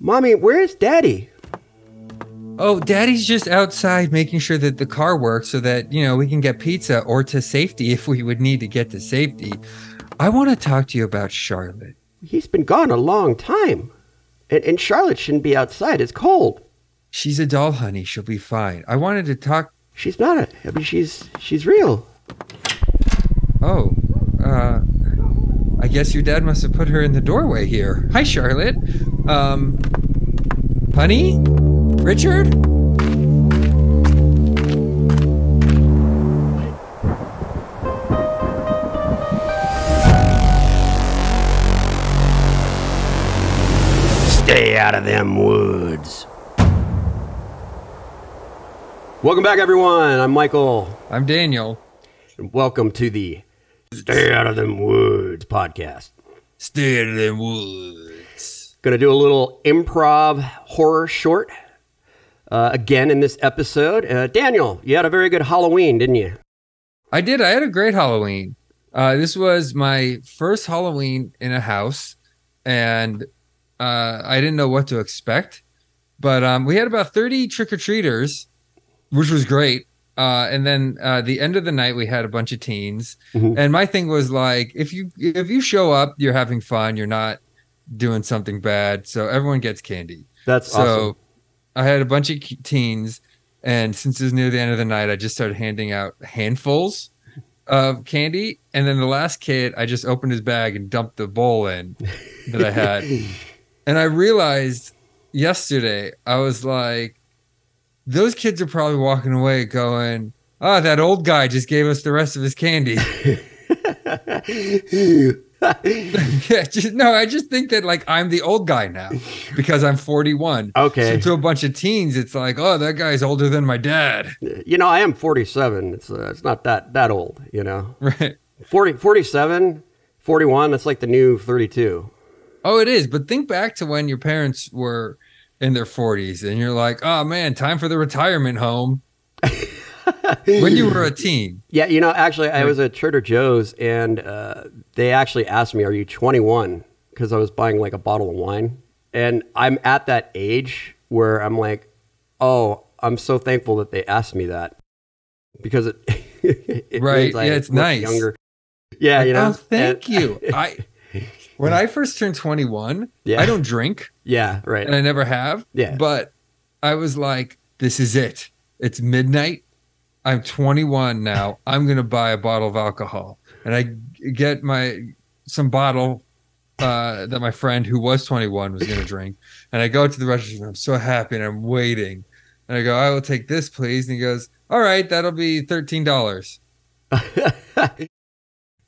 Mommy, where's Daddy? Oh, Daddy's just outside making sure that the car works so that, you know, we can get pizza or to safety if we would need to get to safety. I want to talk to you about Charlotte. He's been gone a long time. And, and Charlotte shouldn't be outside. It's cold. She's a doll, honey. She'll be fine. I wanted to talk. She's not a. I mean, she's she's real. Oh, uh, I guess your dad must have put her in the doorway here. Hi, Charlotte. Um, honey? Richard? Stay out of them woods. Welcome back, everyone. I'm Michael. I'm Daniel. And welcome to the Stay Out of Them Woods podcast. Stay out of them woods. Going to do a little improv horror short uh, again in this episode. Uh, Daniel, you had a very good Halloween, didn't you? I did. I had a great Halloween. Uh, this was my first Halloween in a house, and uh, I didn't know what to expect. But um, we had about 30 trick or treaters, which was great. Uh, and then uh, the end of the night, we had a bunch of teens. Mhm. And my thing was like, if you if you show up, you're having fun. You're not doing something bad. So everyone gets candy. That's So awesome. I had a bunch of teens, and since it was near the end of the night, I just started handing out handfuls of candy. And then the last kid, I just opened his bag and dumped the bowl in that I had. and I realized yesterday, I was like, those kids are probably walking away going, ah, that old guy just gave us the rest of his candy. yeah, just, no, I just think that like I'm the old guy now because I'm 41. Okay. So to a bunch of teens, it's like, oh, that guy's older than my dad. you know, I am 47. It's uh, it's not that that old, you know. Right. 40, 47, 41, that's like the new 32. Oh, it is. But think back to when your parents were in their 40s and you're like, oh man, time for the retirement home. when you were a teen. Yeah, you know, actually, I was at Trader Joe's and uh, they actually asked me, Are you 21? Because I was buying like a bottle of wine. And I'm at that age where I'm like, Oh, I'm so thankful that they asked me that because it, it Right, means I yeah, it's nice. Younger. Yeah, you know. oh, thank and- you. I when I first turned 21, Yeah. I don't drink Yeah, right. and I never have. Yeah. But I was like, this is it. It's midnight. I'm 21 now. I'm going to buy a bottle of alcohol. And I get my some bottle uh, that my friend who was 21 was going to drink. And I go to the register. and I'm so happy and I'm waiting. And I go, I will take this, please. And he goes, All right, that'll be $13.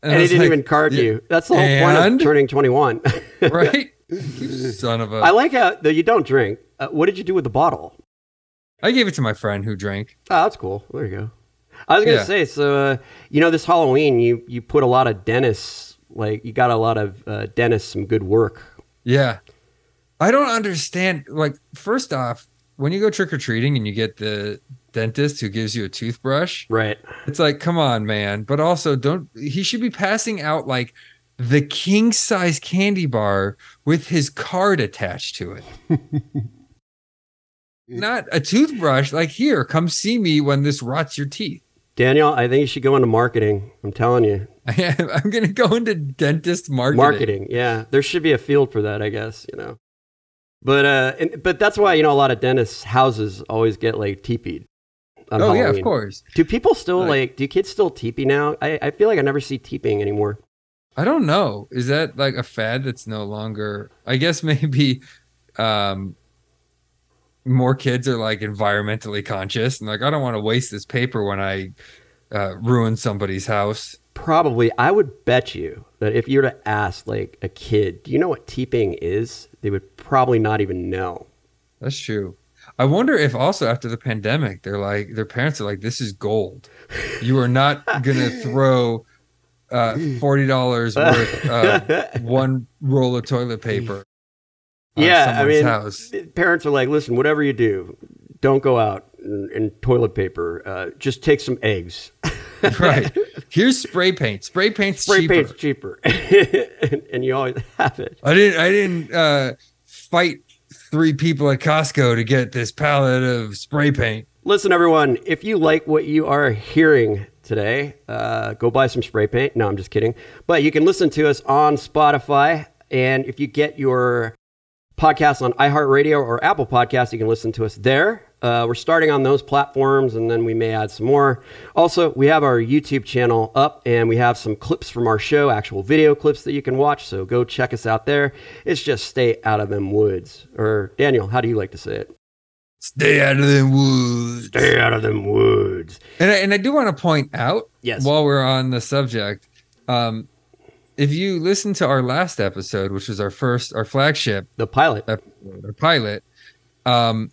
and I he didn't like, even card "Yeah, you. That's the whole point and? of turning 21. Right? You son of a. I like how though you don't drink. Uh, what did you do with the bottle? I gave it to my friend who drank. Oh, that's cool. There you go. I was gonna Yeah. say, so uh, you know, this Halloween, you you put a lot of dentists, like you got a lot of uh, dentists, some good work. Yeah. I don't understand. Like, first off, when you go trick or treating and you get the dentist who gives you a toothbrush, Right. it's like, come on, man. But also, don't, he should be passing out like the king size candy bar with his card attached to it. Not a toothbrush. Like, here, come see me when this rots your teeth. Daniel, I think you should go into marketing. I'm telling you, I'm going to go into dentist marketing. marketing. Yeah, there should be a field for that, I guess. You know, but uh, and, but that's why you know a lot of dentists' houses always get like teepeed. On Oh, yeah, of course. Do people still Like- like? Do kids still teepee now? I, I feel like I never see teeping anymore. I don't know. Is that like a fad that's no longer? I guess maybe um, more kids are like environmentally conscious and like I don't want to waste this paper when I uh, ruin somebody's house. Probably, I would bet you that if you were to ask like a kid, do you know what teeping is? They would probably not even know. That's true. I wonder if also after the pandemic, they're like their parents are like, "This is gold. You are not gonna throw uh, forty dollars worth of one roll of toilet paper." on yeah, I mean, house. parents are like, listen, whatever you do, don't go out and, and toilet paper. Uh, just take some eggs. right. Here's spray paint. Spray paint's Spray cheaper. paint's cheaper, and, and you always have it. I didn't. I didn't uh, fight three people at Costco to get this pallet of spray paint. Listen, everyone, if you like what you are hearing today, uh, go buy some spray paint. No, I'm just kidding. But you can listen to us on Spotify. And if you get your podcast on iHeartRadio or Apple Podcasts, you can listen to us there. Uh, we're starting on those platforms and then we may add some more. Also, we have our YouTube channel up and we have some clips from our show, actual video clips that you can watch. So go check us out there. It's just stay out of them woods. Or, Daniel, how do you like to say it? Stay out of them woods. Stay out of them woods. And I, and I do want to point out, Yes. while we're on the subject, um, if you listen to our last episode, which was our first, our flagship The pilot. episode, our pilot, um,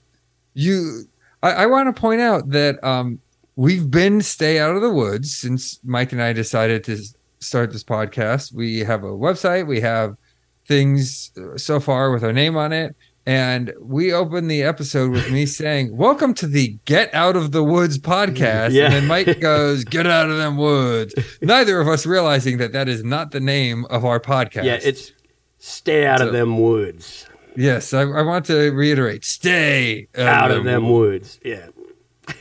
you, I, I want to point out that um, we've been stay out of the woods since Mike and I decided to start this podcast. We have a website, we have things uh, so far with our name on it. And we opened the episode with me saying, Welcome to the Get Out of the Woods podcast. Yeah. And then Mike goes, Get out of them woods. Neither of us realizing that that is not the name of our podcast. Yeah, it's stay out of them woods. Yes, I, I want to reiterate stay Out of them woods. Yeah.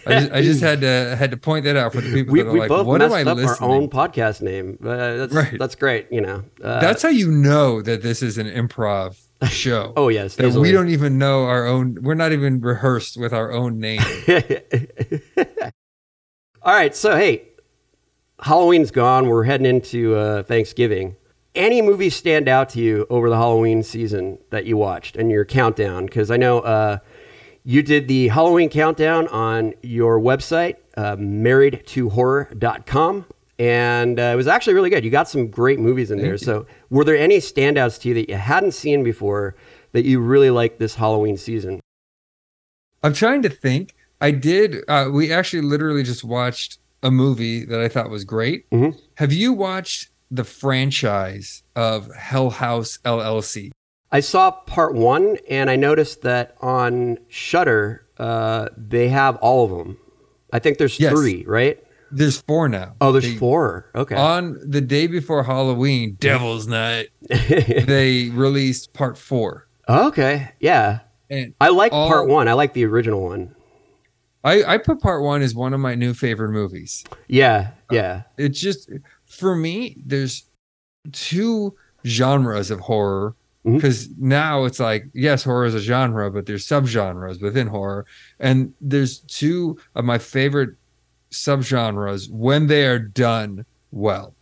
I just, I just had to had to point that out for the people We, that are we like, both "What messed am I up listening?" our own podcast name. Uh, that's Right. that's great. You know. Uh, That's how you know that this is an improv show. oh yes. that easily. we don't even know our own. We're not even rehearsed with our own name. All right. So hey, Halloween's gone. We're heading into uh, Thanksgiving. Any movies stand out to you over the Halloween season that you watched and your countdown? Because I know uh, you did the Halloween countdown on your website, uh, marriedtohorror.com. And uh, it was actually really good. You got some great movies in there. So, were there any standouts to you that you hadn't seen before that you really liked this Halloween season? I'm trying to think. I did. Uh, we actually literally just watched a movie that I thought was great. Mhm. Have you watched the franchise of Hell House LLC? I saw part one, and I noticed that on Shudder, uh, they have all of them. I think there's Yes. three, right? There's four now. Oh, there's They- four. Okay. On the day before Halloween, Devil's Night, they released part four. okay. Yeah. And I like All- part one. I like the original one. I, I put part one as one of my new favorite movies. Yeah. Yeah. It's just for me, there's two genres of horror. Because now it's like, yes, horror is a genre, but there's subgenres within horror. And there's two of my favorite subgenres when they are done well.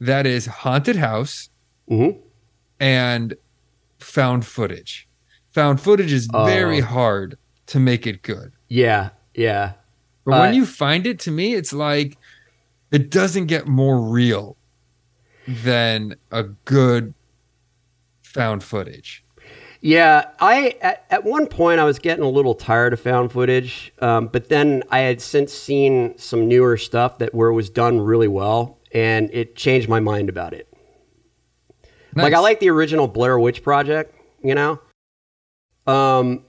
That is haunted house hmm and found footage. Found footage is very Oh. hard to make it good. Yeah. Yeah. But Uh, when you find it, to me, it's like it doesn't get more real than a good found footage. Yeah, I at, at one point I was getting a little tired of found footage, um, but then I had since seen some newer stuff that where it was done really well, and it changed my mind about it. Like I like the original Blair Witch Project, you know. Um,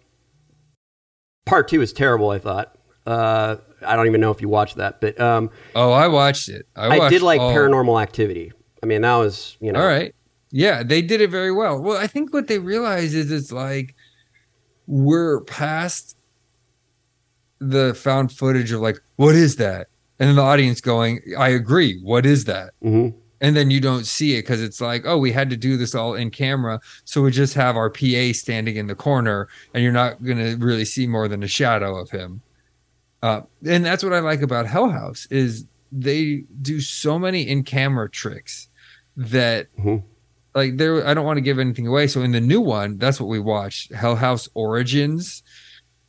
part two is terrible. I thought. Uh, I don't even know if you watched that, but um, Oh, I watched it. I, I, did like all- Paranormal Activity. I mean, that was you know. All right. Yeah, they did it very well. Well, I think what they realize is it's like we're past the found footage of like, what is that? And then the audience going, I agree. What is that? hmm and then you don't see it because it's like oh we had to do this all in camera so we just have our pa standing in the corner and you're not going to really see more than a shadow of him uh, and that's what i like about hell house is they do so many in camera tricks that Mhm. like there i don't want to give anything away so in the new one that's what we watched hell house origins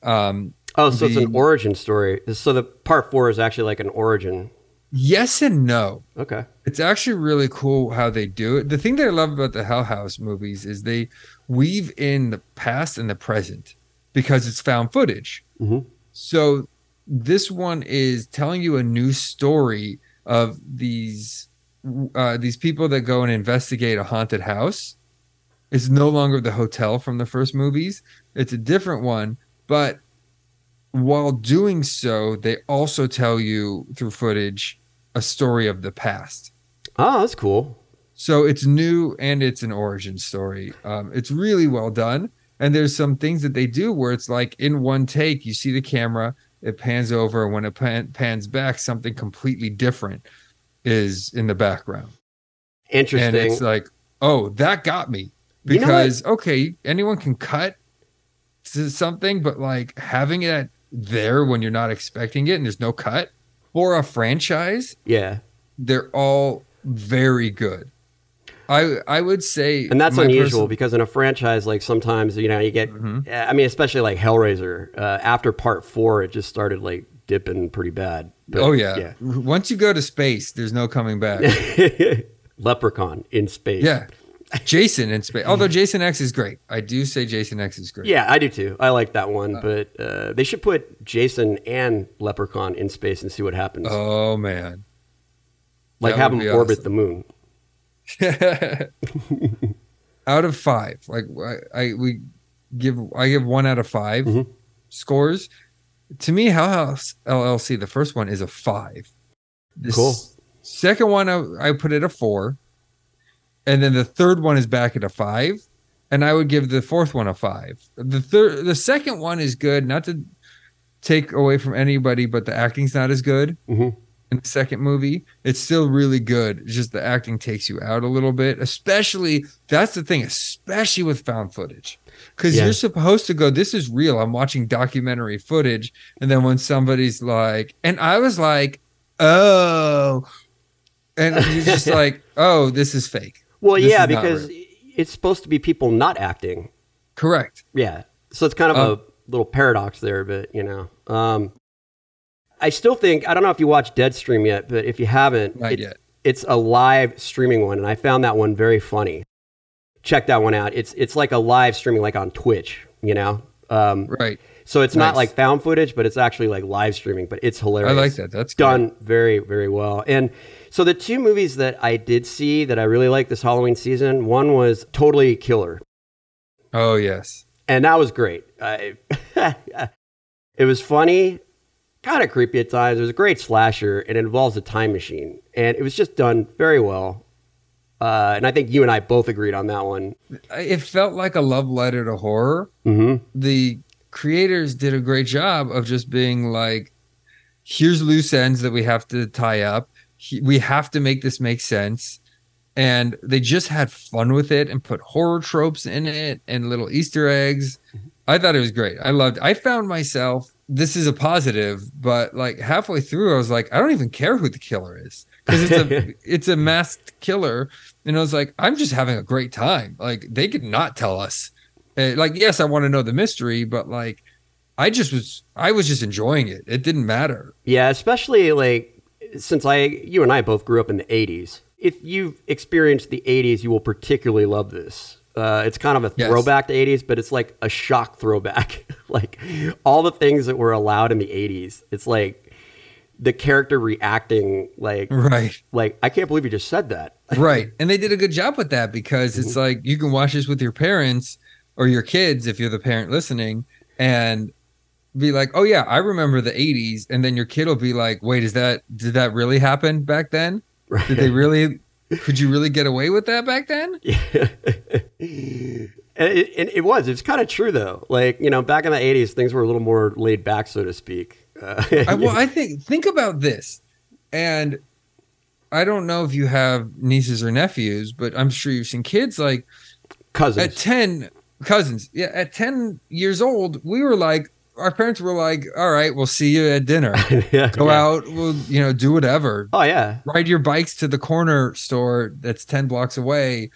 um Oh, so it's an origin story. So the part four is actually like an origin. yes and no Okay. It's actually really cool how they do it. The thing that I love about the Hell House movies is they weave in the past and the present because it's found footage. Mhm. So this one is telling you a new story of these uh, these people that go and investigate a haunted house. It's no longer the hotel from the first movies. It's a different one, but while doing so, they also tell you through footage a story of the past. Oh, that's cool. So it's new and it's an origin story. Um, it's really well done. And there's some things that they do where it's like in one take, you see the camera, it pans over, and when it pan, pans back, something completely different is in the background. Interesting. And it's like, oh, that got me. You know? Because, okay, anyone can cut to something, but like having it there when you're not expecting it and there's no cut for a franchise, yeah. they're all very good. I I would say, And that's unusual person- because in a franchise, like sometimes, you know, you get, Mhm. uh, I mean, especially like Hellraiser, uh, after part four, it just started like dipping pretty bad. But, oh yeah. yeah, once you go to space, there's no coming back. Leprechaun in space. yeah, Jason in space. Although Jason X is great, I do say Jason X is great. Yeah, I do too. I like that one, but uh, they should put Jason and Leprechaun in space and see what happens. Oh man. like that have them orbit awesome. the moon. out of five, like I, I we give I give one out of 5 Mhm. scores. To me, Hell House LLC, the first one is a five. The Cool. s- second one, I, I put it a four, and then the third one is back at a five, and I would give the fourth one a five. The third, the second one is good. Not to take away from anybody, but the acting's not as good Mhm. In the second movie. It's still really good. It's just the acting takes you out a little bit, especially that's the thing, especially with found footage. Because Yeah. you're supposed to go, this is real. I'm watching documentary footage. And then when somebody's like, and I was like, oh, and you're just like, oh, this is fake. Well, This yeah, because it's supposed to be people not acting. Correct. Yeah. So it's kind of Um, a little paradox there, but you know. Um, I still think I don't know if you watched Deadstream yet, but if you haven't, Not it- yet. it's a live streaming one, and I found that one very funny. Check that one out. It's it's like a live streaming, like on Twitch, you know. Um, Right. so it's not like found footage, but it's actually like live streaming. But it's hilarious. I like that. That's good. done very very well. And so the two movies that I did see that I really liked this Halloween season, one was Totally Killer, Oh, yes. and that was great. I, it was funny, kind of creepy at times. It was a great slasher. and It involves a time machine, and it was just done very well. Uh, and I think you and I both agreed on that one. It felt like a love letter to horror. hmm the creators did a great job of just being like here's loose ends that we have to tie up we have to make this make sense and they just had fun with it and put horror tropes in it and little easter eggs i thought it was great i loved i found myself this is a positive but like halfway through i was like i don't even care who the killer is because it's a it's a masked killer. And i was like i'm just having a great time. Like they could not tell us. Uh, like yes i want to know the mystery but like i just was i was just enjoying it. It didn't matter. Yeah, especially like since I, you and I both grew up in the '80s. If you've experienced the '80s, you will particularly love this. Uh, it's kind of a Yes. throwback to '80s, but it's like a shock throwback. like all the things that were allowed in the '80s. It's like the character reacting like right like I can't believe you just said that. right and they did a good job with that because it's like you can watch this with your parents or your kids if you're the parent listening and be like oh yeah i remember the 80s and then your kid will be like wait is that did that really happen back then Right. did they really could you really get away with that back then Yeah. and it, and it was. It's kind of true though. Like you know, back in the '80s, things were a little more laid back, so to speak. Uh, I, well, I think think about this, and I don't know if you have nieces or nephews, but I'm sure you've seen kids like cousins. at ten cousins. Yeah, at ten years old, we were like, our parents were like, "All right, we'll see you at dinner. yeah, Go yeah. out, we'll you know do whatever. Oh yeah, Ride your bikes to the corner store that's ten blocks away."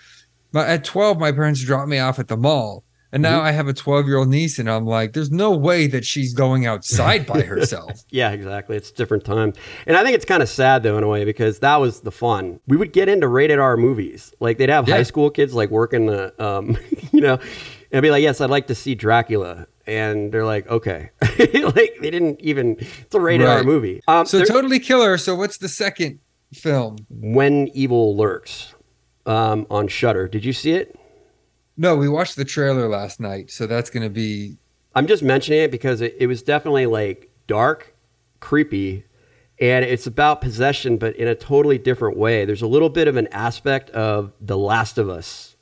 But at twelve, my parents dropped me off at the mall. And now Mm-hmm. I have a 12 year old niece, and I'm like, there's no way that she's going outside by herself. yeah, exactly. It's a different time, and I think it's kind of sad though in a way because that was the fun. We would get into rated R movies. Like they'd have Yeah. high school kids like working the, um, you know, and be like, "Yes, I'd like to see Dracula," and they're like, "Okay," like they didn't even. It's a rated R movie. Um, So totally killer. So what's the second film? when evil lurks um, on Shudder. Did you see it? No, we watched the trailer last night, so that's going to be I'm just mentioning it because it, it was definitely like dark, creepy, and it's about possession, but in a totally different way. There's a little bit of an aspect of The Last of Us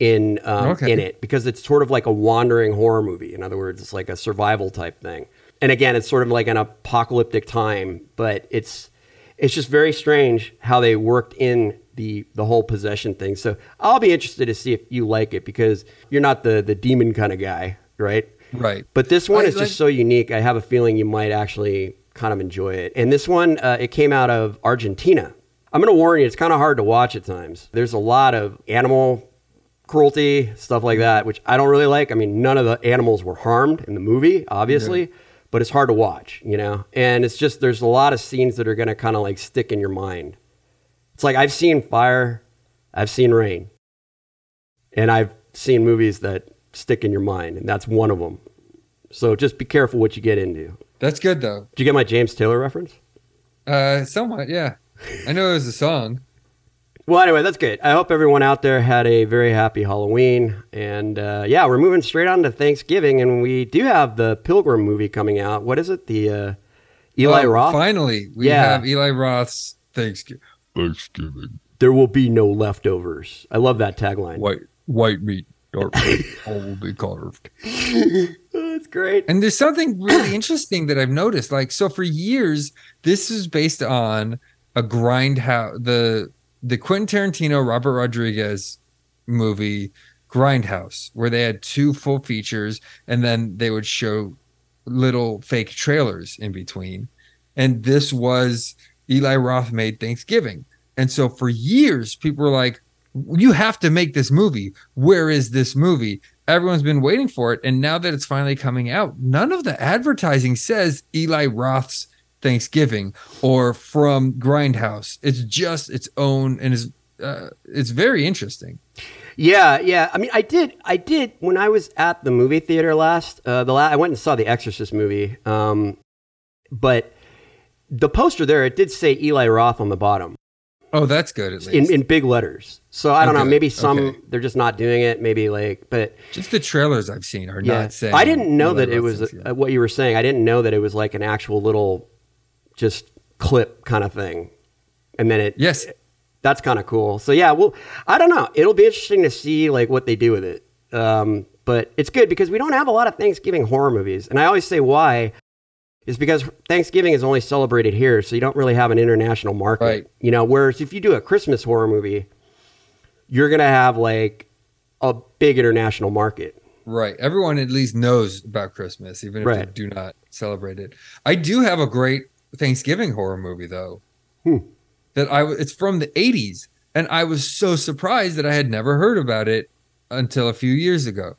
in um, Okay. in it because it's sort of like a wandering horror movie. In other words, it's like a survival type thing. And again, it's sort of like an apocalyptic time, but it's it's just very strange how they worked in the the whole possession thing. So I'll be interested to see if you like it because you're not the the demon kind of guy, right? Right. But this one I is like- just so unique. I have a feeling you might actually kind of enjoy it. And this one, uh, it came out of Argentina. I'm going to warn you, it's kind of hard to watch at times. There's a lot of animal cruelty, stuff like that, which I don't really like. I mean, none of the animals were harmed in the movie, obviously, but it's hard to watch, you know? And it's just, there's a lot of scenes that are going to kind of like stick in your mind. It's like I've seen fire, I've seen rain, and I've seen movies that stick in your mind, and that's one of them. So just be careful what you get into. That's good though. Did you get my James Taylor reference? Uh, somewhat, yeah. I know it was a song. Well, anyway, that's good. I hope everyone out there had a very happy Halloween. And uh, yeah, we're moving straight on to Thanksgiving, and we do have the Pilgrim movie coming out. What is it? The uh, Eli Oh, Roth? Finally, we Yeah. have Eli Roth's Thanksgiving. Thanksgiving. There will be no leftovers. I love that tagline. White white meat, dark meat, all will be carved. Oh, that's great. And there's something really interesting that I've noticed. Like, so for years, this is based on a grindhouse, the the Quentin Tarantino, Robert Rodriguez movie Grindhouse, where they had two full features and then they would show little fake trailers in between. And this was Eli Roth made Thanksgiving. And so for years, people were like, you have to make this movie. Where is this movie? Everyone's been waiting for it. And now that it's finally coming out, none of the advertising says Eli Roth's Thanksgiving or from Grindhouse. It's just its own and is uh, it's very interesting. Yeah, yeah. I mean, I did, I did when I was at the movie theater last. Uh, the la- I went and saw the Exorcist movie, um, but the poster there it did say Eli Roth on the bottom Oh, that's good at in, least. in big letters. So I don't know. Maybe some okay. they're just not doing it. Maybe like, but just the trailers I've seen are yeah. not saying. I didn't know Eli that it was uh, what you were saying. I didn't know that it was like an actual little just clip kind of thing, and then it yes, that's kind of cool. So yeah, well, I don't know. It'll be interesting to see like what they do with it. Um, but it's good because we don't have a lot of Thanksgiving horror movies, and I always say why is because Thanksgiving is only celebrated here, so you don't really have an international market. Right. You know, whereas if you do a Christmas horror movie, you're gonna have like a big international market. Right. Everyone at least knows about Christmas, even if they do not celebrate it. I do have a great Thanksgiving horror movie though. Hmm. That I it's from the 80s and I was so surprised that I had never heard about it until a few years ago.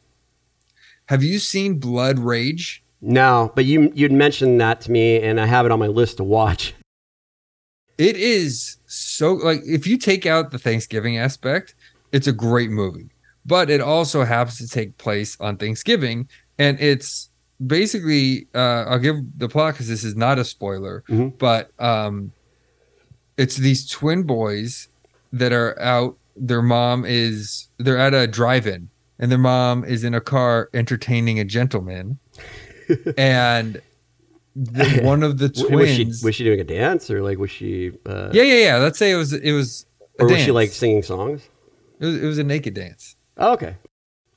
Have you seen Blood Rage? No, but you you'd mentioned that to me, and I have it on my list to watch. It is so like if you take out the Thanksgiving aspect, it's a great movie. But it also happens to take place on Thanksgiving, and it's basically uh, I'll give the plot because this is not a spoiler, Mhm. but um, it's these twin boys that are out. Their mom is they're at a drive-in, and their mom is in a car entertaining a gentleman, and the, one of the twins. Was she was she doing a dance or like was she? Uh, Yeah, yeah, yeah. Let's say it was it was Or was she like singing songs? it was, it was a naked dance. Oh, okay.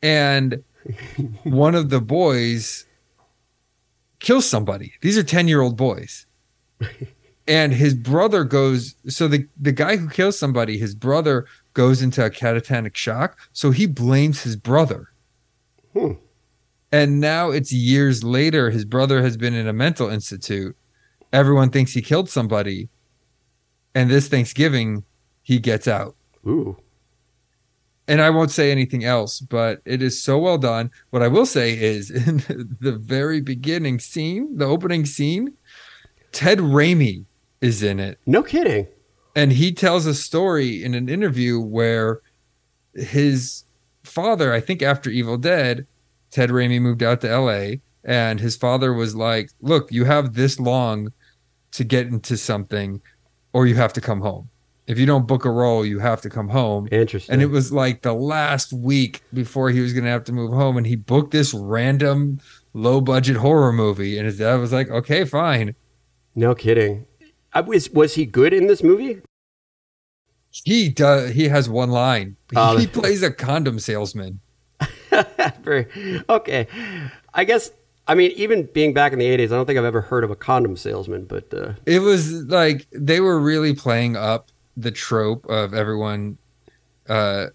And one of the boys kills somebody. These are 10-year-old boys. And his brother goes so the the guy who kills somebody, his brother goes into a catatonic shock, so he blames his brother. Hmm. And now it's years later his brother has been in a mental institute. Everyone thinks he killed somebody. And this Thanksgiving he gets out. Ooh. And I won't say anything else, but it is so well done. What I will say is in the very beginning scene, the opening scene, Ted Raimi is in it. No kidding. And he tells a story in an interview where his father, I think after Evil Dead, Ted Raimi moved out to LA and his father was like, Look, you have this long to get into something or you have to come home. If you don't book a role, you have to come home. Interesting. And it was like the last week before he was going to have to move home. And he booked this random low budget horror movie. And his dad was like, okay, fine. no kidding. I was was he good in this movie? He does. He has one line. Oh. he plays a condom salesman. Very okay. I guess I mean even being back in the eighties, I don't think I've ever heard of a condom salesman, but uh, It was like they were really playing up the trope of everyone uh,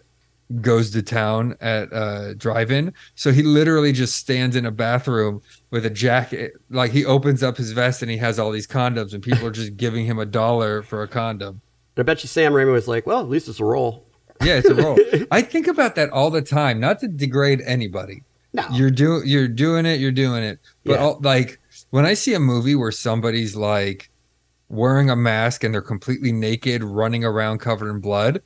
goes to town at uh, drive-in. So he literally just stands in a bathroom with a jacket. Like he opens up his vest and he has all these condoms, and people are just giving him a dollar for a condom. I bet you Sam Raimi was like, well, at least it's a role. Yeah, it's a role. I think about that all the time. Not to degrade anybody. No, You're doing you're doing it. You're doing it. But Yeah. all, like when I see a movie where somebody's like wearing a mask and they're completely naked, running around covered in blood,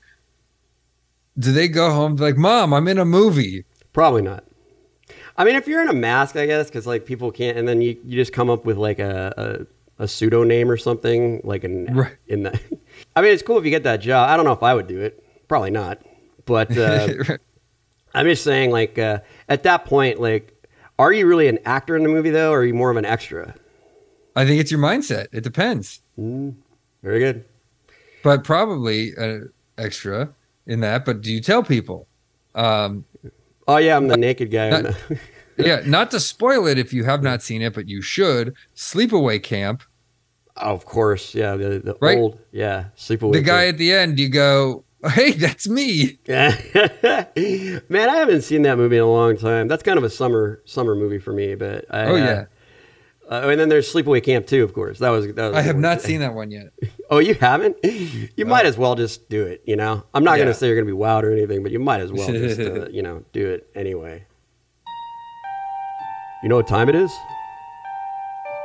do they go home like, "Mom, I'm in a movie"? probably not. I mean, if you're in a mask, I guess, because like people can't, and then you, you just come up with like a, a, a pseudo name or something, like in Right. in the. I mean, it's cool if you get that job. I don't know if I would do it. Probably not. But uh, I'm just saying, like uh, at that point, like, are you really an actor in the movie though, or are you more of an extra? I think it's your mindset. It depends, Mm, very good. but probably an extra in that. But do you tell people? Um, Oh yeah, I'm the naked guy. Not- yeah, not to spoil it if you have not seen it, but you should. Sleepaway Camp. oh, of course, yeah, the, the Right. old, yeah, sleepaway. The guy at the end, you go, "Hey, that's me." Man, I haven't seen that movie in a long time. That's kind of a summer summer movie for me. But I, Oh uh, yeah, uh, and then there's Sleepaway Camp too, of course. That was that was. I have not seen that one yet. Oh, you haven't? You might as well just do it. You know, I'm not Yeah. gonna say you're gonna be wowed or anything, but you might as well just uh, you know do it anyway. You know what time it is?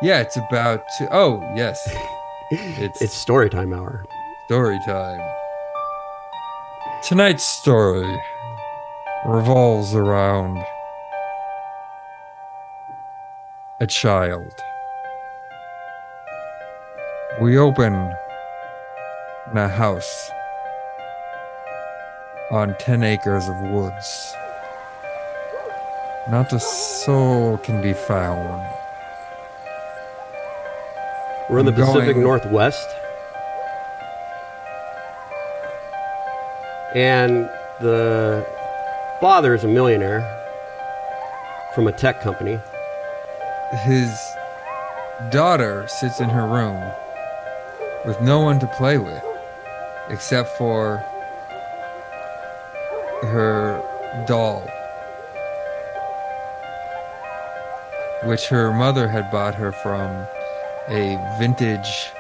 Yeah, it's about to. Oh yes, it's, It's story time hour. story time. Tonight's story revolves around a child. We open in a house on 10 acres of woods. Not a soul can be found. We're in the going- Pacific Northwest. And the father is a millionaire from a tech company. His daughter sits in her room with no one to play with except for her doll which her mother had bought her from a vintage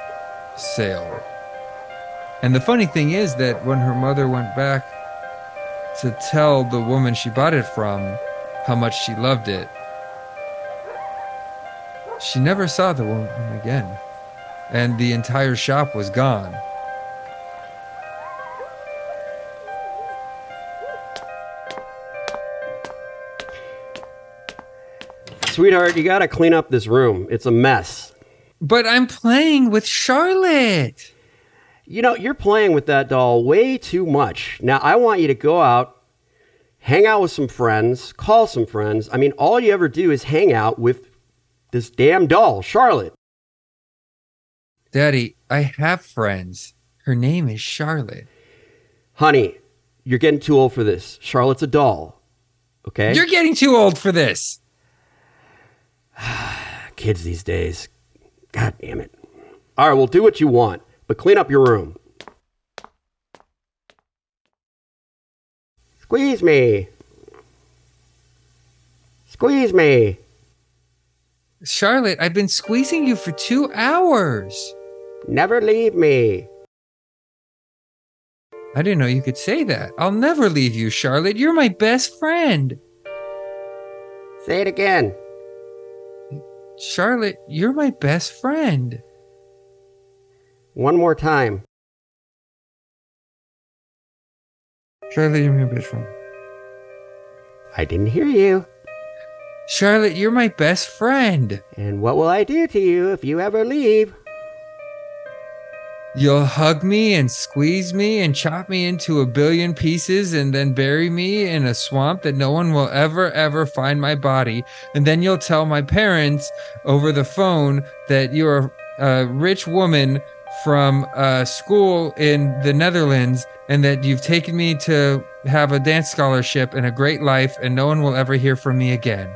sale. And the funny thing is that when her mother went back to tell the woman she bought it from how much she loved it she never saw the woman again, and the entire shop was gone. Sweetheart, you got to clean up this room. It's a mess. But I'm playing with Charlotte. You know, you're playing with that doll way too much. Now, I want you to go out, hang out with some friends, call some friends. I mean, all you ever do is hang out with this damn doll, Charlotte. Daddy, I have friends. Her name is Charlotte. Honey, you're getting too old for this. Charlotte's a doll. Okay? You're getting too old for this. Kids these days. God damn it. All right, well, do what you want, but clean up your room. Squeeze me. Squeeze me. Charlotte, I've been squeezing you for two hours. Never leave me. I didn't know you could say that. I'll never leave you, Charlotte. You're my best friend. Say it again. Charlotte, you're my best friend. One more time. Charlotte, you're my best friend. I didn't hear you. Charlotte, you're my best friend. And what will I do to you if you ever leave? You'll hug me and squeeze me and chop me into a billion pieces and then bury me in a swamp that no one will ever, ever find my body. And then you'll tell my parents over the phone that you're a rich woman from a school in the Netherlands and that you've taken me to have a dance scholarship and a great life and no one will ever hear from me again.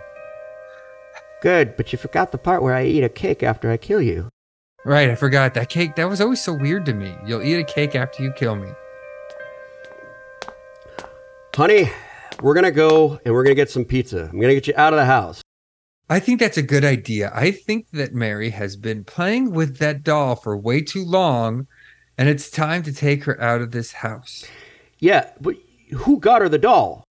Good, but you forgot the part where I eat a cake after I kill you. Right, I forgot that cake. That was always so weird to me. You'll eat a cake after you kill me. Honey, we're gonna go and we're gonna get some pizza. I'm gonna get you out of the house. I think that's a good idea. I think that Mary has been playing with that doll for way too long, and it's time to take her out of this house. Yeah, but who got her the doll?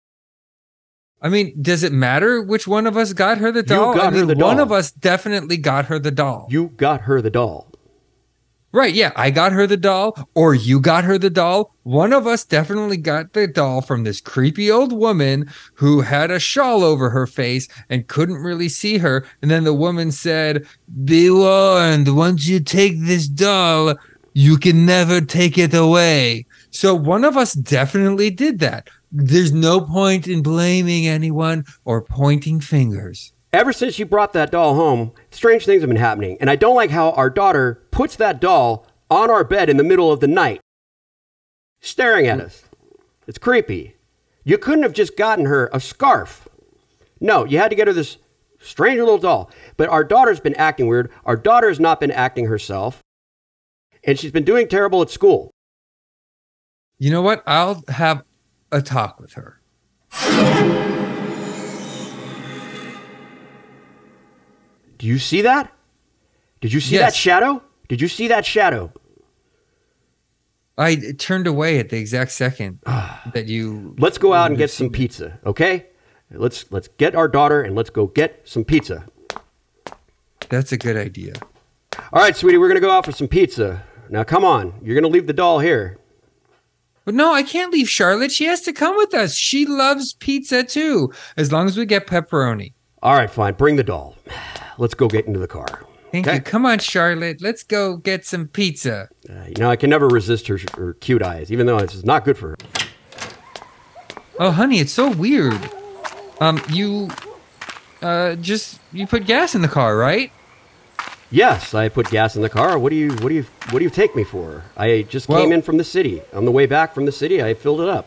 I mean, does it matter which one of us got her the doll? got I mean, her the One of us definitely got her the doll. You got her the doll. Right, yeah, I got her the doll, or you got her the doll. One of us definitely got the doll from this creepy old woman who had a shawl over her face and couldn't really see her. And then the woman said, Be warned, once you take this doll, you can never take it away. So one of us definitely did that. There's no point in blaming anyone or pointing fingers. Ever since you brought that doll home, strange things have been happening, and I don't like how our daughter puts that doll on our bed in the middle of the night, staring at us. It's creepy. You couldn't have just gotten her a scarf. No, you had to get her this strange little doll. But our daughter's been acting weird. Our daughter has not been acting herself, and she's been doing terrible at school. You know what? I'll have a talk with her. Do you see that? Did you see Yes. that shadow? Did you see that shadow? I turned away at the exact second ah. that you. Let's go out and get some pizza, okay? Let's let's get our daughter and let's go get some pizza. That's a good idea. All right, sweetie, we're gonna go out for some pizza. Now, come on, you're gonna leave the doll here. But no, I can't leave Charlotte. She has to come with us. She loves pizza too, as long as we get pepperoni. All right, fine. Bring the doll. Let's go get into the car. Thank Okay. you. Come on, Charlotte. Let's go get some pizza. Uh, you know, I can never resist her, her cute eyes, even though it's not good for her. Oh, honey, it's so weird. Um, you, uh, just you put gas in the car, right? Yes, I put gas in the car. What do you what do you what do you take me for? I just Well- came in from the city. On the way back from the city, I filled it up.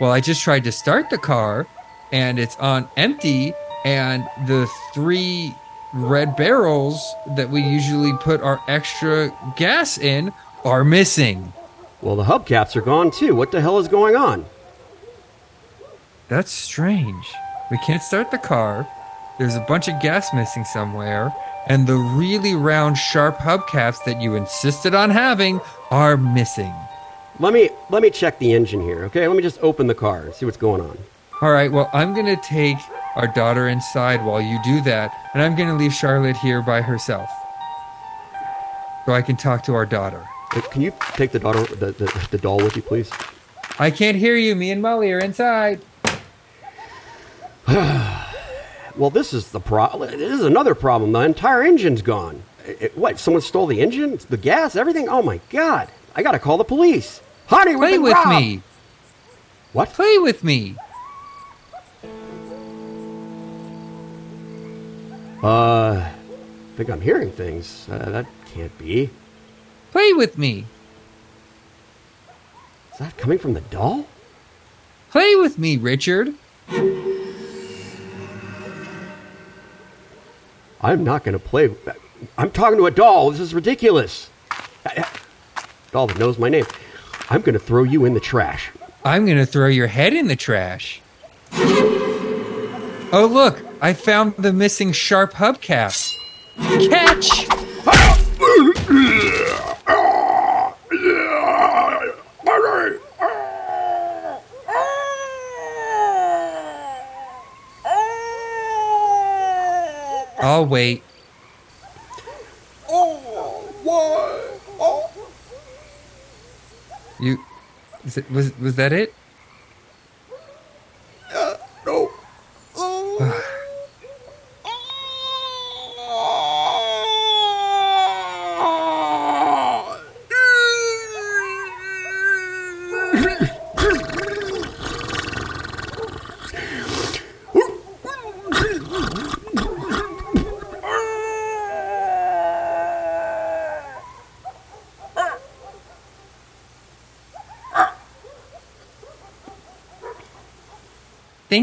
Well, I just tried to start the car, and it's on empty, and the three red barrels that we usually put our extra gas in are missing. Well, the hubcaps are gone too. What the hell is going on? That's strange. We can't start the car. There's a bunch of gas missing somewhere, and the really round, sharp hubcaps that you insisted on having are missing. Let me let me check the engine here, okay? Let me just open the car and see what's going on. All right, well, I'm going to take our daughter inside while you do that, and I'm going to leave Charlotte here by herself so I can talk to our daughter. Uh, Can you take the daughter the, the, the doll with you, please? I can't hear you. Me and Molly are inside. Well, this is the pro. This is another problem. The entire engine's gone. I- I- what? Someone stole the engine, the gas, everything. Oh my god! I gotta call the police. Honey, Play with robbed. me. What? Play with me. Uh, I think I'm hearing things. Uh, that can't be. Play with me. Is that coming from the doll? Play with me, Richard. I'm not gonna play. I'm talking to a doll. This is ridiculous. Doll that knows my name. I'm gonna throw you in the trash. I'm going to throw your head in the trash. Oh, look, I found the missing sharp hubcap. Catch! I'll wait. Oh, oh. You is it, was was that it?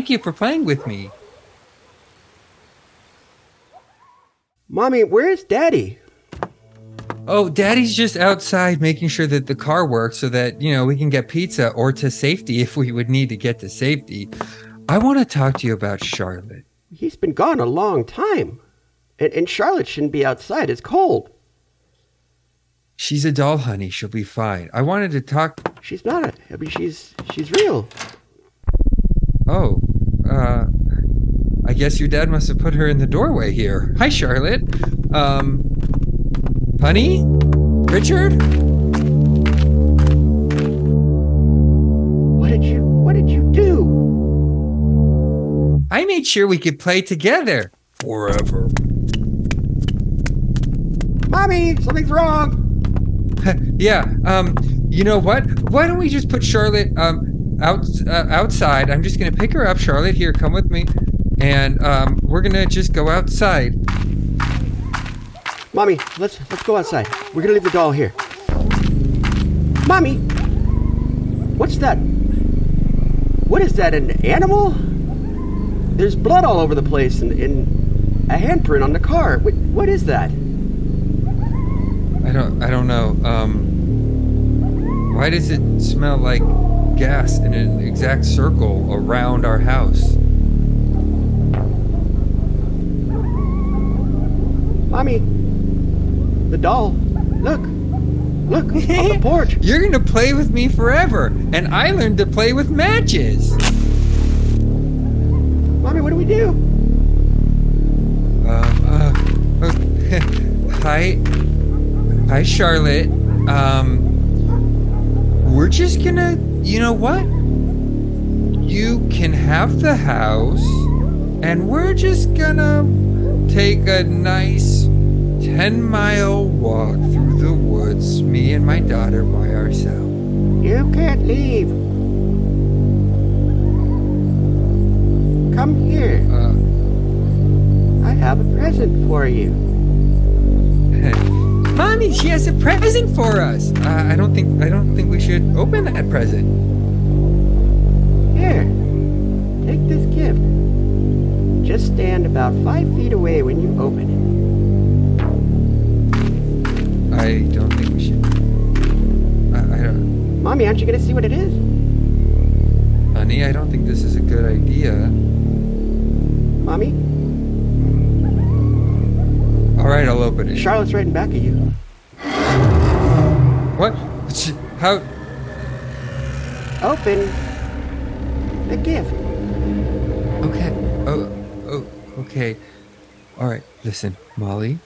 Thank you for playing with me. Mommy, where's Daddy? Oh, Daddy's just outside making sure that the car works so that, you know, we can get pizza or to safety if we would need to get to safety. I want to talk to you about Charlotte. He's been gone a long time. And, and Charlotte shouldn't be outside. It's cold. She's a doll, honey. She'll be fine. I wanted to talk. She's not. A, I mean, she's she's real. Oh, uh, I guess your dad must have put her in the doorway here. Hi, Charlotte. Um, honey? Richard? What did you What did you do? I made sure we could play together. Forever. Mommy, something's wrong. yeah. Um. You know what? Why don't we just put Charlotte um out uh, outside? I'm just gonna pick her up. Charlotte, here, come with me, and um, we're gonna just go outside. Mommy, let's let's go outside. We're gonna leave the doll here. Mommy, what's that? What is that? An animal? There's blood all over the place and, and a handprint on the car. What, what is that? I don't. I don't know. Um. Why does it smell like gas in an exact circle around our house? Mommy, the doll. Look, look on the porch. You're gonna play with me forever, and I learned to play with matches. Mommy, what do we do? Um, uh, uh, hi, hi, Charlotte. Um, we're just gonna, you know what? You can have the house, and we're just gonna take a nice 10 mile walk through the woods, me and my daughter by ourselves. You can't leave. Come here. Uh, I have a present for you. Mommy, she has a present for us. Uh, I don't think I don't think we should open that present. Here, take this gift. Just stand about five feet away when you open it. I don't think we should. I, I don't. Mommy, aren't you gonna see what it is? honey. I don't think this is a good idea. Mommy, All right, I'll open it. Charlotte's right in back of you. What? How? Open the gift. Okay. Oh, oh, okay. All right. Listen, Molly.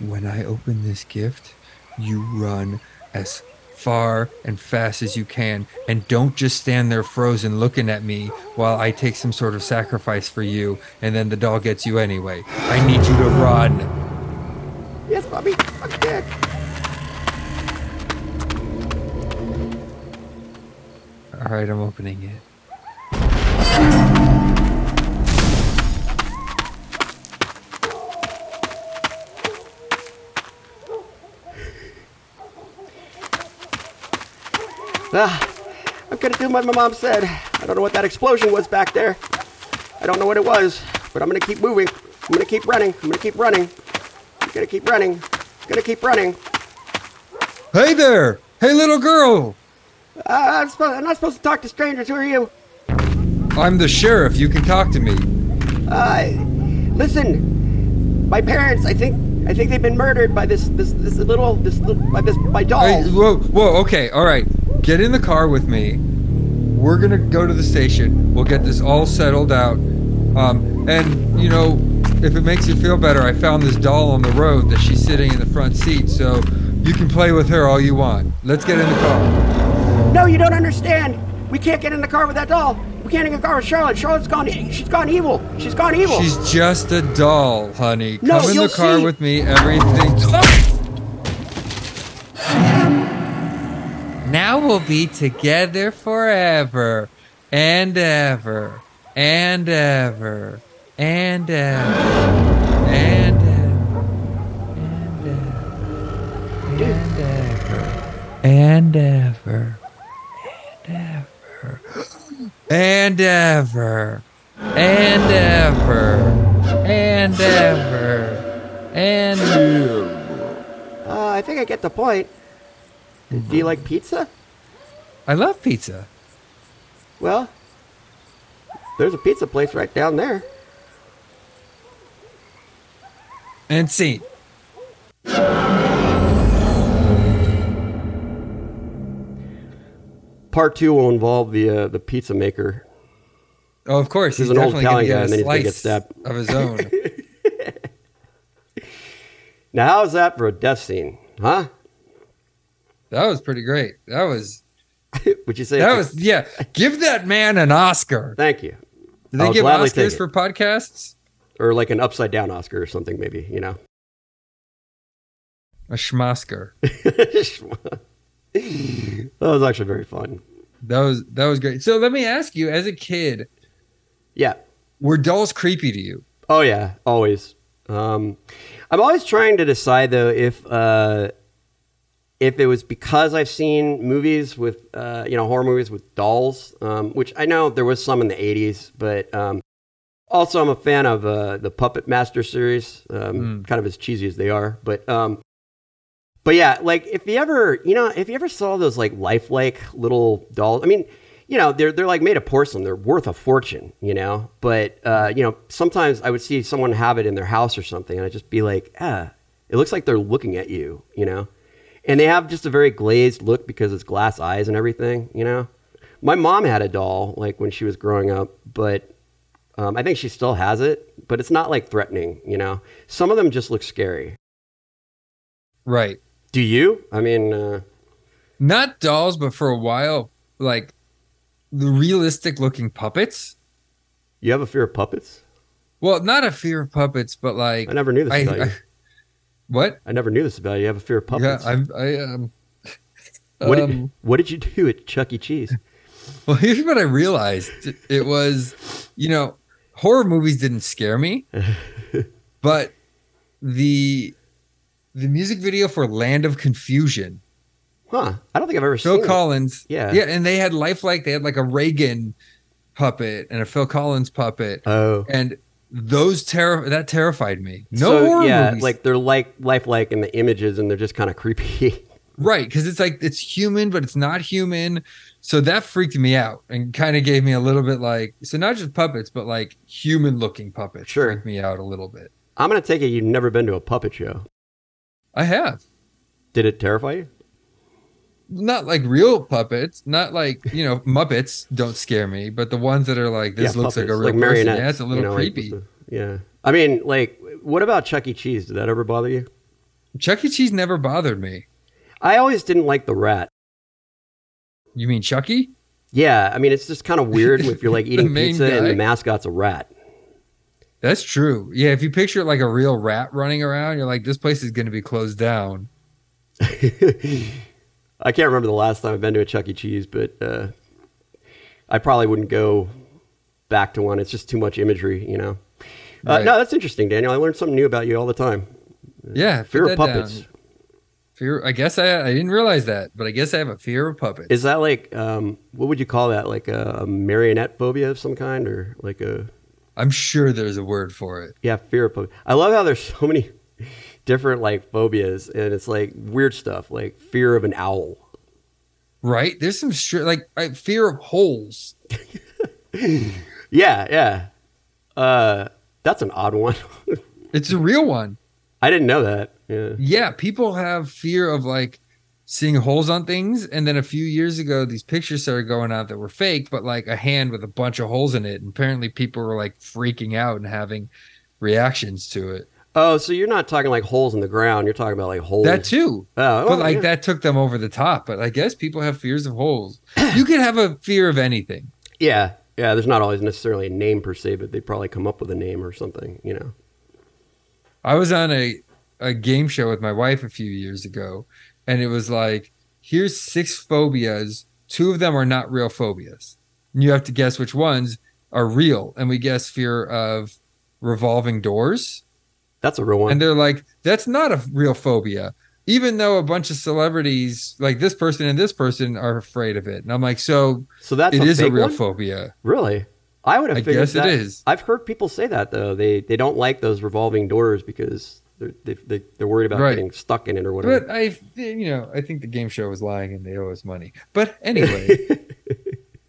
When I open this gift, you run as far and fast as you can, and don't just stand there frozen looking at me while I take some sort of sacrifice for you, and then the doll gets you anyway. I need you to run. Yes, Mommy. Okay. All right, I'm opening it. Ah, I'm gonna do what my mom said. I don't know what that explosion was back there. I don't know what it was, but I'm gonna keep moving. I'm gonna keep running. I'm gonna keep running. Gonna keep running. Gonna keep running. Hey there! Hey, little girl! Uh, I'm, supposed, I'm not supposed to talk to strangers. Who are you? I'm the sheriff. You can talk to me. Uh, listen, my parents. I think. I think they've been murdered by this. This. This little. This. Little, by this. By Hey, dolls. whoa, whoa, okay, all right. Get in the car with me. We're gonna go to the station. We'll get this all settled out. Um, and you know, if it makes you feel better, I found this doll on the road that she's sitting in the front seat, so you can play with her all you want. Let's get in the car. No, you don't understand. We can't get in the car with that doll. We can't get in the car with Charlotte. Charlotte's gone. She's gone evil. She's gone evil. She's just a doll, honey. No, Come in the car see. with me. Everything. Now we'll be together forever and ever and ever and out, and uh, and uh, and ever, and ever, and ever, and ever, and ever, and ever, and ever. I think I get the point. Do you like pizza? I love pizza. Well, there's a pizza place right down there. And see, Part two will involve the uh, the pizza maker. oh, of course, He's he's, an old definitely going to Italian guy, and then he's gonna get stabbed. of his own. Now, how's that for a death scene, huh? that was pretty great. That was Would you say that was yeah. Give that man an Oscar. Thank you. Do they give Oscars for podcasts? Or like an upside down Oscar or something, maybe. You know. A schmosker. that was actually very fun. That was that was great. So let me ask you, as a kid, Yeah. were dolls creepy to you? Oh yeah, always. Um, I'm always trying to decide though if uh, if it was because I've seen movies with uh, you know horror movies with dolls, um, which I know there was some in the '80s, but um, also I'm a fan of uh, the Puppet Master series, um, Mm. kind of as cheesy as they are, but um, but yeah, like if you ever you know if you ever saw those like lifelike little dolls, I mean. You know, they're they're like made of porcelain. They're worth a fortune. You know, but uh, you know, sometimes I would see someone have it in their house or something, and I'd just be like, ah, it looks like they're looking at you. You know, and they have just a very glazed look because it's glass eyes and everything. You know, my mom had a doll like when she was growing up, but um, I think she still has it, but it's not like threatening. You know, some of them just look scary. Right. Do you? I mean, uh, Not dolls, but for a while, like the realistic looking puppets. you have a fear of puppets? Well, not a fear of puppets, but like I never knew this I, about you. I- what? I never knew this about you. You have a fear of puppets. Yeah, I'm, I um. what, um, what did you do at Chuck E. Cheese? Well, here's what I realized. It was, you know, horror movies didn't scare me, but the the music video for Land of Confusion, Huh? I don't think I've ever Phil seen it. Collins, Yeah. yeah, and they had lifelike. They had like a Reagan puppet and a Phil Collins puppet, Oh. and those terror that terrified me. No so, horror yeah, movies, like they're like lifelike in the images, and they're just kind of creepy. right? Because it's like it's human, but it's not human. So that freaked me out and kind of gave me a little bit like so not just puppets, but like human looking puppets Sure. freaked me out a little bit. I'm gonna take it you've never been to a puppet show. I have. Did it terrify you? not like real puppets, not like you know Muppets don't scare me, but the ones that are like this Yeah, looks like a puppets, real person. Yeah, it's a little you know, creepy. the- yeah. I mean, like, what about Chuck E. Cheese? Did that ever bother you? Chuck E. Cheese never bothered me. I always didn't like the rat. You mean Chucky? Yeah, I mean, it's just kind of weird if you're like eating pizza and the mascot's a rat. That's true. Yeah, if you picture like a real rat running around, you're like, this place is going to be closed down. I can't remember the last time I've been to a Chuck E. Cheese, but uh, I probably wouldn't go back to one. It's just too much imagery, you know. Uh, Right. No, that's interesting, Daniel. I learn something new about you all the time. Yeah, Fear of puppets. down. Fear. I guess I I didn't realize that, but I guess I have a fear of puppets. Is that like um, what would you call that? Like a, a marionette phobia of some kind, or like a I'm sure there's a word for it. yeah fear of puppets. I love how there's so many different like phobias, and it's like weird stuff, like fear of an owl. Right? There's some str- like I, fear of holes. Yeah, yeah. Uh, that's an odd one. It's a real one. I didn't know that. Yeah. Yeah, people have fear of like seeing holes on things. And then a few years ago, these pictures started going out that were fake, but like a hand with a bunch of holes in it. And apparently, people were like freaking out and having reactions to it. Oh, so you're not talking like holes in the ground. You're talking about like holes. That too. Oh, oh But well, like yeah. that took them over the top. But I guess people have fears of holes. You could have a fear of anything. Yeah, yeah. There's not always necessarily a name per se, but they probably come up with a name or something. You know. I was on a, a game show with my wife a few years ago, and it was like, here's six phobias. Two of them are not real phobias. And you have to guess which ones are real. And we guess fear of revolving doors. That's a real one. And they're like, that's not a real phobia. Even though a bunch of celebrities, like this person and this person, are afraid of it. And I'm like, so so that's it a is a real one? phobia. Really? I would have I figured guess it that. is. I've heard people say that though. They they don't like those revolving doors because they're they, they, they're worried about Right. getting stuck in it or whatever. But I, you know, I think the game show was lying and they owe us money. But anyway,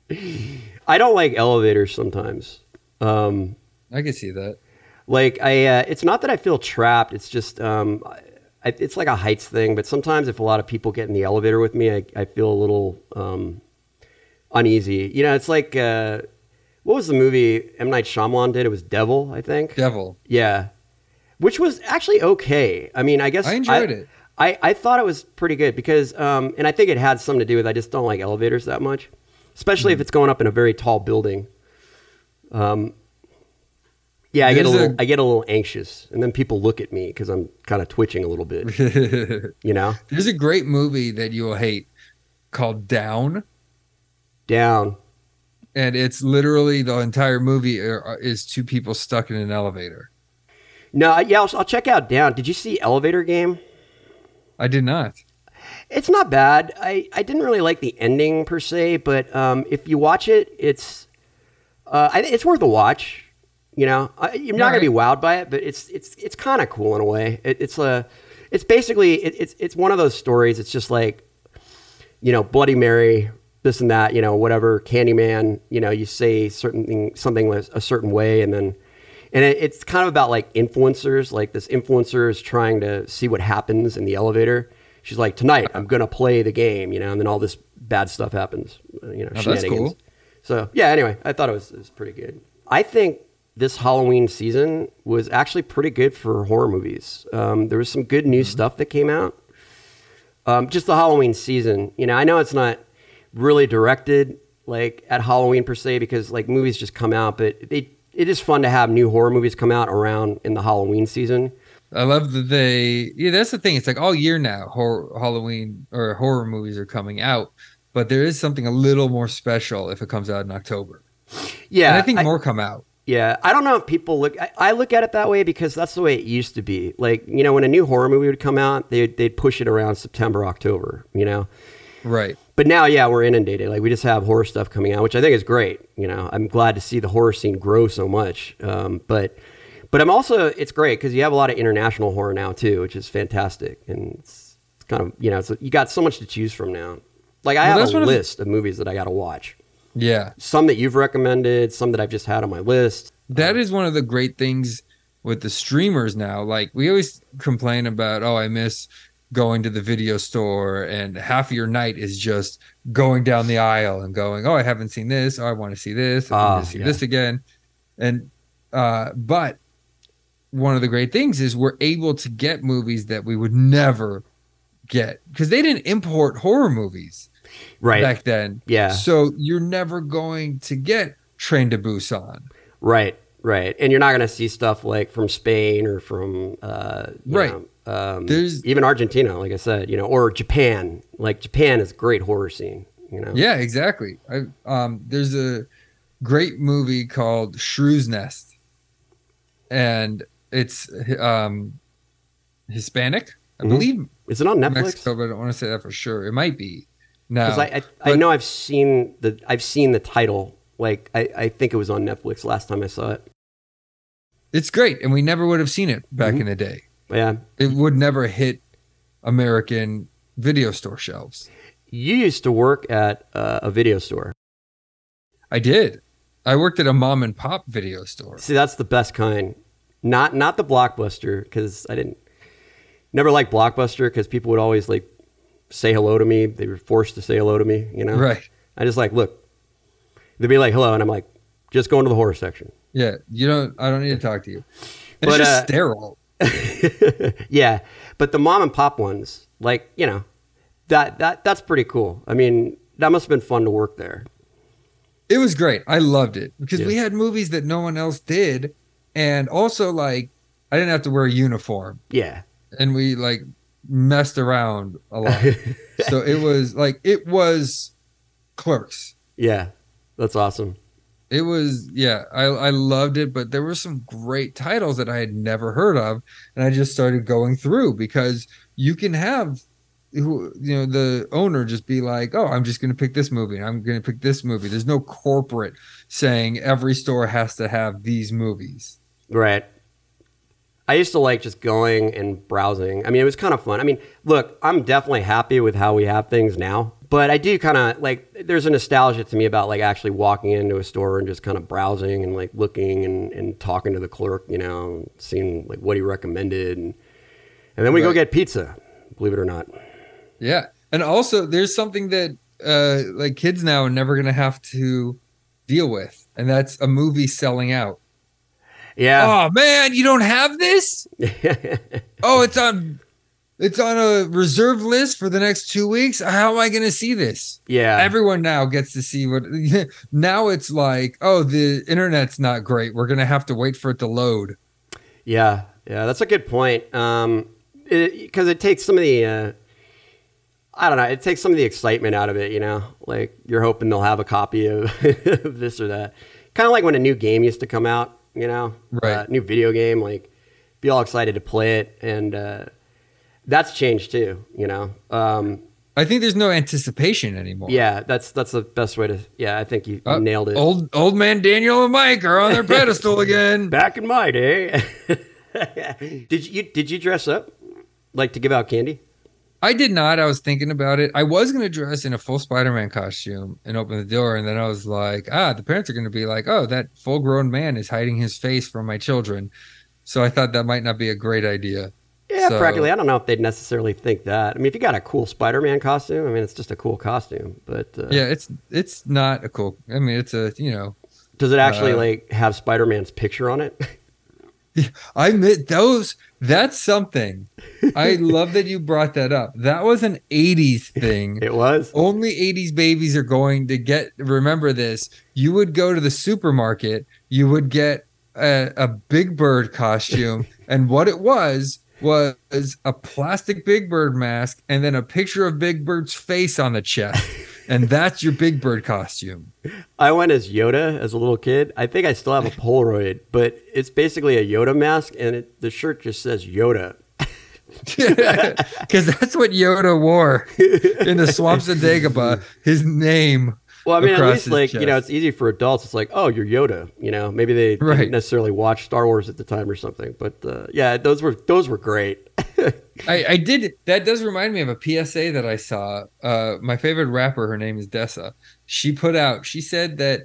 I don't like elevators sometimes. Um, I can see that. like I, uh, it's not that I feel trapped. It's just um, I, it's like a heights thing. But sometimes if a lot of people get in the elevator with me, I, I feel a little um, uneasy. You know, it's like uh, what was the movie M Night Shyamalan did? It was Devil, I think. Devil. Yeah, which was actually okay. I mean, I guess I enjoyed it. I, I thought it was pretty good because, um, and I think it had something to do with I just don't like elevators that much, especially Hmm. if it's going up in a very tall building. Um, yeah, I get a little a- I get a little anxious, and then people look at me because I'm kind of twitching a little bit. You know, There's a great movie that you will hate called Down. down. And it's literally the entire movie is two people stuck in an elevator. No, yeah, I'll, I'll check out down. Did you see Elevator Game? I did not. It's not bad. I, I didn't really like the ending per se, but um, if you watch it, it's uh, I, it's worth a watch. You know, I, you're not gonna be wowed by it, but it's it's it's kind of cool in a way. It, it's a it's basically it, it's it's one of those stories. It's just like you know, Bloody Mary, this and that. You know, whatever Candyman. You know, you say certain thing, something a certain way, and then and it, it's kind of about like influencers. Like this influencer is trying to see what happens in the elevator. She's like, tonight I'm gonna play the game, you know, and then all this bad stuff happens. uh, You know, Oh, that's cool. So yeah. Anyway, I thought it was it was pretty good. I think this Halloween season was actually pretty good for horror movies. Um, there was some good new stuff that came out. Um, just the Halloween season, you know, I know it's not really directed like at Halloween per se because like movies just come out, but they it is fun to have new horror movies come out around in the Halloween season. I love that they. Yeah, that's the thing. It's like all year now, horror, Halloween or horror movies are coming out, but there is something a little more special if it comes out in October. Yeah, and I think more come out. Yeah, I don't know if people look. I, I look at it that way because that's the way it used to be. Like you know, when a new horror movie would come out, they'd they'd push it around September, October. You know, Right. But now, yeah, we're inundated. Like we just have horror stuff coming out, which I think is great. You know, I'm glad to see the horror scene grow so much. Um, but but I'm also it's great because you have a lot of international horror now too, which is fantastic. And it's, it's kind of you know, you got so much to choose from now. Like I Well, have a one of the- list of movies that I got to watch. Yeah. Some that you've recommended, some that I've just had on my list. That is one of the great things with the streamers now. Like we always complain about, oh, I miss going to the video store, and half of your night is just going down the aisle and going, oh, I haven't seen this. Oh, I want to see this. I Ah, want to see yeah. this again. And uh, but one of the great things is we're able to get movies that we would never get because they didn't import horror movies Right. back then. Yeah. So you're never going to get Train to Busan. Right, right. And you're not going to see stuff like from Spain or from, uh, Right. know, um, even Argentina, like I said, you know, or Japan. Like Japan is a great horror scene, you know. Yeah, exactly. I, um, there's a great movie called Shrew's Nest, and it's um, Hispanic, I Mhm. believe, Is it on Netflix? Mexico, but I don't want to say that for sure. It might be. No, I, I, I know I've seen the, I've seen the title. Like I, I think it was on Netflix last time I saw it. it's great, and we never would have seen it back Mhm. in the day. Yeah, It would never hit American video store shelves. you used to work at uh, a video store. I did. I worked at a mom and pop video store. See, that's the best kind. Not, not the blockbuster because I didn't, never like blockbuster because people would always like say hello to me. They were forced to say hello to me, you know. Right. I just like look. They'd be like, "Hello," and I'm like, "Just going to the horror section." Yeah, you don't. I don't need to talk to you. It's But, just uh, sterile. yeah, but the mom and pop ones, like you know, that that that's pretty cool. I mean, that must have been fun to work there. It was great. I loved it because Yeah. we had movies that no one else did, and also like I didn't have to wear a uniform, Yeah, and we like messed around a lot. so it was like it was Clerks. yeah, that's awesome. It was yeah, I I loved it, but there were some great titles that I had never heard of, and I just started going through because you can have you know the owner just be like, "Oh, I'm just going to pick this movie. I'm going to pick this movie." There's no corporate saying every store has to have these movies. Right. I used to like just going and browsing. I mean, it was kind of fun. I mean, look, I'm definitely happy with how we have things now, but I do kind of like there's a nostalgia to me about like actually walking into a store and just kind of browsing and like looking and, and talking to the clerk, you know, and seeing like what he recommended. And, and then we go get pizza, believe it or not. Yeah. And also there's something that uh like kids now are never going to have to deal with, and that's a movie selling out. Yeah. Oh man, you don't have this? Oh, it's on it's on a reserve list for the next 2 weeks. How am I going to see this? yeah. Everyone now gets to see what now it's like, oh, the internet's not great. We're going to have to wait for it to load. Yeah, yeah, that's a good point. Um, because it, takes some of the, uh, I don't know, it takes some of the excitement out of it. You know, like you're hoping they'll have a copy of, of this or that. Kind of like when a new game used to come out. You know, Right. Uh, new video game, like be all excited to play it, and uh, that's changed too. You know, um, I think there's no anticipation anymore. yeah, that's that's the best way to. Yeah, I think you Uh, nailed it. Old old man Daniel and Mike are on their pedestal again. Back in my day, did you did you dress up like to give out candy? I did not. I was thinking about it. I was going to dress in a full Spider-Man costume and open the door, and then I was like, ah, the parents are going to be like, oh, that full-grown man is hiding his face from my children. So I thought that might not be a great idea. Yeah, So- practically. I don't know if they'd necessarily think that. I mean, if you got a cool Spider-Man costume, I mean, it's just a cool costume. But uh, Yeah, it's it's not a cool. I mean, it's a you know. does it actually Uh, like have Spider-Man's picture on it? I admit those. That's something. I love that you brought that up. That was an '80s thing. it was. only 80s babies are going to get remember this you would go to the supermarket you would get a, a big bird costume and what it was was a plastic big bird mask and then a picture of big bird's face on the chest and that's your big bird costume I went as Yoda as a little kid. I think I still have a Polaroid, but it's basically a Yoda mask, and it, the shirt just says Yoda. because that's what yoda wore in the swamps of dagobah his name Well, I mean, at least like you know, it's easy for adults. It's like, oh, you're Yoda. You know, maybe they Right. didn't necessarily watch Star Wars at the time or something. But uh, yeah, those were those were great. I, I did. That does remind me of a PSA that I saw. Uh, my favorite rapper, her name is Dessa. She put out. She said that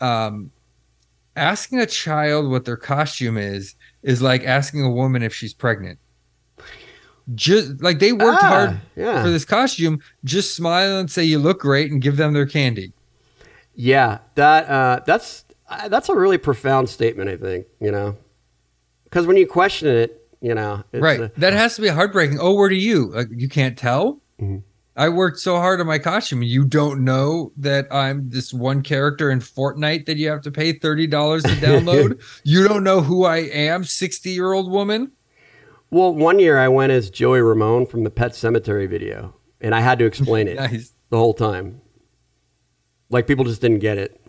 um, asking a child what their costume is is like asking a woman if she's pregnant. Just like they worked Ah, hard yeah. for this costume, just smile and say you look great and give them their candy. Yeah, that uh, that's uh, that's a really profound statement. I think you know, because when you question it, you know, right. uh, that has to be heartbreaking. Oh, where do you? Like, you can't tell. Mhm. I worked so hard on my costume. You don't know that I'm this one character in Fortnite that you have to pay thirty dollars to download. you don't know who I am, sixty year old woman. Well, one year I went as Joey Ramone from the Pet Sematary video, and I had to explain it Nice. the whole time. Like people just didn't get it.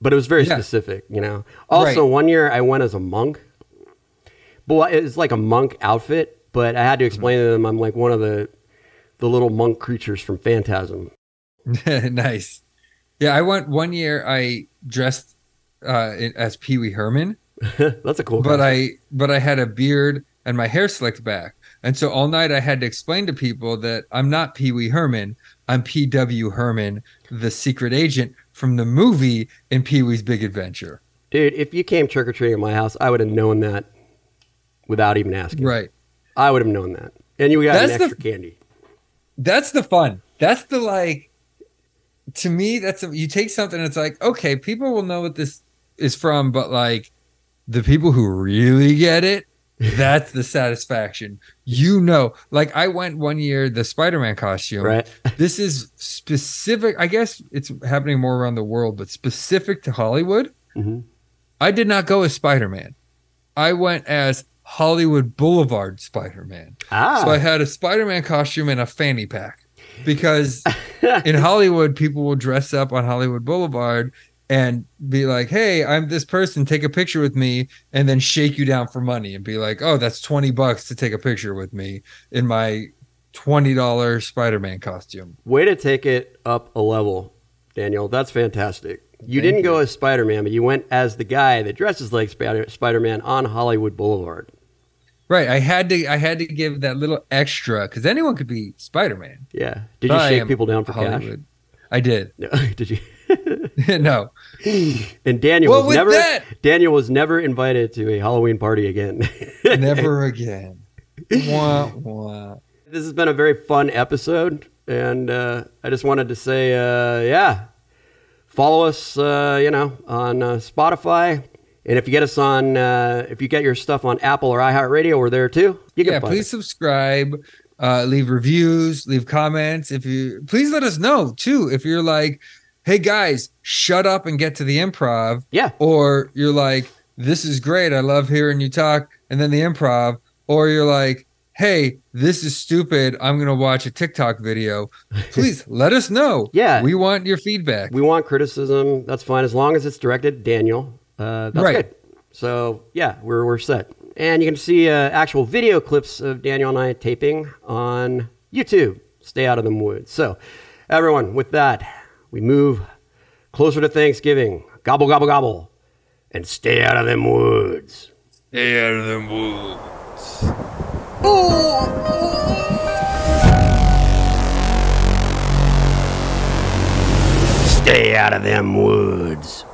But it was very Yeah. specific, you know. Also, Right. one year I went as a monk. But it's like a monk outfit, but I had to explain to them I'm like one of the the little monk creatures from Phantasm. nice. Yeah, I went one year. I dressed uh, as Pee Wee Herman, That's a cool. but costume. I but I had a beard and my hair slicked back, and so all night I had to explain to people that I'm not Pee Wee Herman. I'm P W Herman, the secret agent from the movie in Pee Wee's Big Adventure. Dude, if you came trick or treating at my house, I would have known that without even asking. Right. I would have known that. And you got That's an the- extra candy. That's the fun. That's the like. To me, that's a, you take something. It's like okay, people will know what this is from, but like the people who really get it, that's the satisfaction. You know, like I went one year the Spider-Man costume. Right? This is specific. I guess it's happening more around the world, but specific to Hollywood. Mhm. I did not go as Spider-Man. I went as Hollywood Boulevard Spider-Man. Ah. So I had a Spider-Man costume and a fanny pack because in Hollywood people will dress up on Hollywood Boulevard and be like, "Hey, I'm this person. Take a picture with me," and then shake you down for money and be like, "Oh, that's twenty bucks to take a picture with me in my twenty dollar Spider-Man costume." Way to take it up a level, Daniel. That's fantastic. You Thank didn't you. go as Spider Man, but you went as the guy that dresses like Spider Man on Hollywood Boulevard. Right. I had to. I had to give that little extra because anyone could be Spider-Man. Yeah. Did But you shake people down for Hollywood. I did. No. Did you? no. And Daniel Well, was never that- Daniel was never invited to a Halloween party again. Never again. wah, wah. this has been a very fun episode, and uh, I just wanted to say, uh, yeah, follow us, uh, you know, on uh, Spotify, and if you get us on, uh, if you get your stuff on Apple or iHeartRadio, we're there too. You can yeah, please us. subscribe, uh, leave reviews, leave comments. If you please let us know too if you're like, hey guys, shut up and get to the improv, Yeah, or you're like, this is great, I love hearing you talk, and then the improv, or you're like, hey, this is stupid, I'm gonna watch a TikTok video. Please let us know. Yeah. we want your feedback. we want criticism. That's fine as long as it's directed Daniel. Uh, that's Right. good. So yeah, we're we're set. And you can see uh, actual video clips of Daniel and I taping on YouTube. Stay out of the woods. So, everyone, with that, we move closer to Thanksgiving. Gobble gobble gobble, and stay out of them woods. Stay out of them woods. Stay out of them woods.